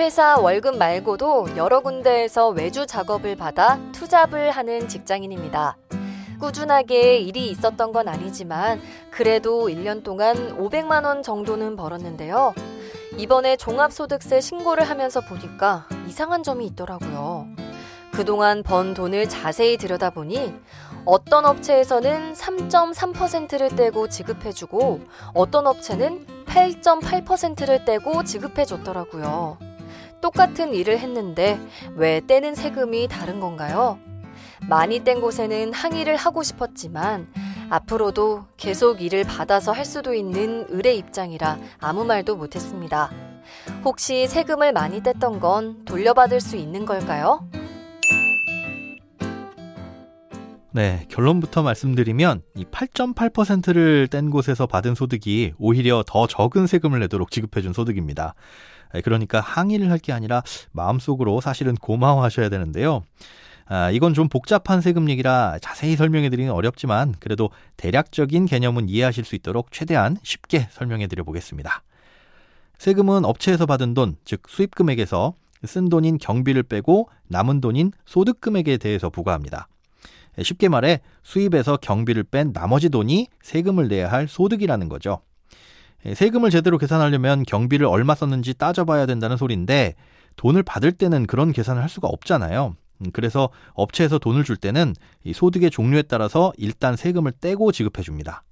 회사 월급 말고도 여러 군데에서 외주 작업을 받아 투잡을 하는 직장인입니다. 꾸준하게 일이 있었던 건 아니지만 그래도 1년 동안 500만 원 정도는 벌었는데요. 이번에 종합소득세 신고를 하면서 보니까 이상한 점이 있더라고요. 그동안 번 돈을 자세히 들여다보니 어떤 업체에서는 3.3%를 떼고 지급해주고 어떤 업체는 8.8%를 떼고 지급해줬더라고요. 똑같은 일을 했는데 왜 떼는 세금이 다른 건가요? 많이 뗀 곳에는 항의를 하고 싶었지만 앞으로도 계속 일을 받아서 할 수도 있는 을의 입장이라 아무 말도 못했습니다. 혹시 세금을 많이 뗐던 건 돌려받을 수 있는 걸까요? 네, 결론부터 말씀드리면 이 8.8%를 뗀 곳에서 받은 소득이 오히려 더 적은 세금을 내도록 지급해준 소득입니다. 그러니까 항의를 할 게 아니라 마음속으로 사실은 고마워하셔야 되는데요. 아, 이건 좀 복잡한 세금 얘기라 자세히 설명해 드리긴 어렵지만 그래도 대략적인 개념은 이해하실 수 있도록 최대한 쉽게 설명해 드려 보겠습니다. 세금은 업체에서 받은 돈, 즉 수입 금액에서 쓴 돈인 경비를 빼고 남은 돈인 소득 금액에 대해서 부과합니다. 쉽게 말해 수입에서 경비를 뺀 나머지 돈이 세금을 내야 할 소득이라는 거죠. 세금을 제대로 계산하려면 경비를 얼마 썼는지 따져봐야 된다는 소리인데 돈을 받을 때는 그런 계산을 할 수가 없잖아요. 음, 그래서 업체에서 돈을 줄 때는 이 소득의 종류에 따라서 일단 세금을 떼고 지급해 줍니다.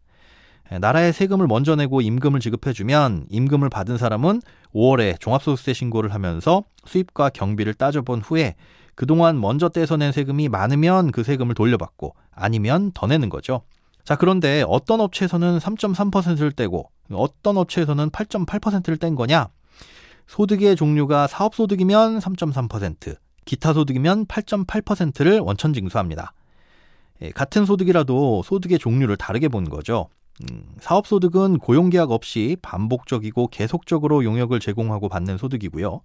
나라에 세금을 먼저 내고 임금을 지급해 주면 임금을 받은 사람은 5월에 종합소득세 신고를 하면서 수입과 경비를 따져본 후에 그동안 먼저 떼서 낸 세금이 많으면 그 세금을 돌려받고 아니면 더 내는 거죠. 자, 그런데 어떤 업체에서는 3.3%를 떼고 어떤 업체에서는 8.8%를 뗀 거냐? 소득의 종류가 사업소득이면 3.3%, 기타 소득이면 8.8%를 원천 징수합니다. 예, 같은 소득이라도 소득의 종류를 다르게 본 거죠. 음, 사업소득은 고용계약 없이 반복적이고 계속적으로 용역을 제공하고 받는 소득이고요.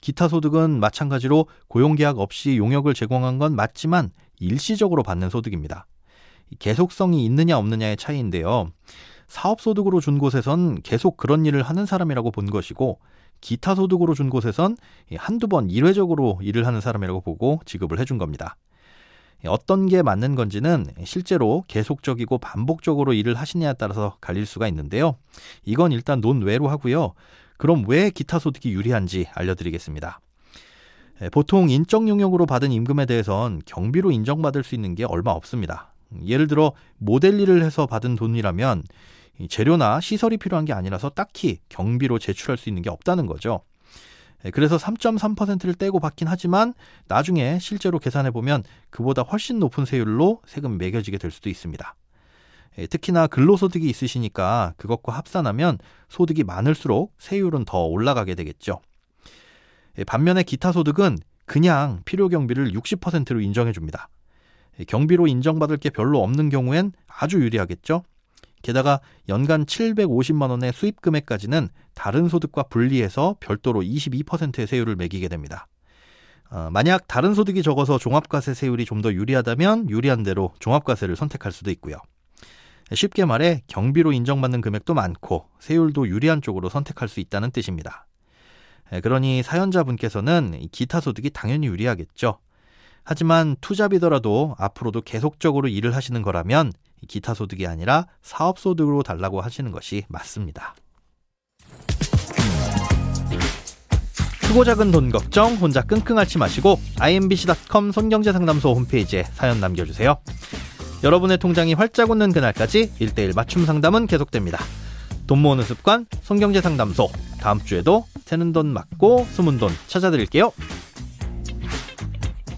기타 소득은 마찬가지로 고용계약 없이 용역을 제공한 건 맞지만 일시적으로 받는 소득입니다. 계속성이 있느냐 없느냐의 차이인데요. 사업소득으로 준 곳에선 계속 그런 일을 하는 사람이라고 본 것이고 기타 소득으로 준 곳에선 한두 번 일회적으로 일을 하는 사람이라고 보고 지급을 해준 겁니다. 어떤 게 맞는 건지는 실제로 계속적이고 반복적으로 일을 하시냐에 따라서 갈릴 수가 있는데요. 이건 일단 논외로 하고요. 그럼 왜 기타 소득이 유리한지 알려드리겠습니다. 보통 인적 용역으로 받은 임금에 대해선 경비로 인정받을 수 있는 게 얼마 없습니다. 예를 들어 모델 일을 해서 받은 돈이라면 재료나 시설이 필요한 게 아니라서 딱히 경비로 제출할 수 있는 게 없다는 거죠. 그래서 3.3%를 떼고 받긴 하지만 나중에 실제로 계산해 보면 그보다 훨씬 높은 세율로 세금이 매겨지게 될 수도 있습니다. 예, 특히나 근로소득이 있으시니까 그것과 합산하면 소득이 많을수록 세율은 더 올라가게 되겠죠. 예, 반면에 기타 소득은 그냥 필요 경비를 60%로 인정해 줍니다. 예, 경비로 인정받을 게 별로 없는 경우엔 아주 유리하겠죠. 게다가 연간 750만 원의 수입 금액까지는 다른 소득과 분리해서 별도로 22%의 세율을 매기게 됩니다. 어, 만약 다른 소득이 적어서 종합과세 세율이 좀 더 유리하다면 유리한 대로 종합과세를 선택할 수도 있고요. 쉽게 말해 경비로 인정받는 금액도 많고 세율도 유리한 쪽으로 선택할 수 있다는 뜻입니다. 그러니 사연자분께서는 기타 소득이 당연히 유리하겠죠. 하지만 투잡이더라도 앞으로도 계속적으로 일을 하시는 거라면 기타 소득이 아니라 사업 소득으로 달라고 하시는 것이 맞습니다. 크고 작은 돈 걱정 혼자 끙끙 앓지 마시고 imbc.com 손경제상담소 홈페이지에 사연 남겨주세요. 여러분의 통장이 활짝 웃는 그날까지 1대1 맞춤 상담은 계속됩니다. 돈 모으는 습관 손경제 상담소 다음 주에도 새는 돈 맞고 숨은 돈 찾아드릴게요.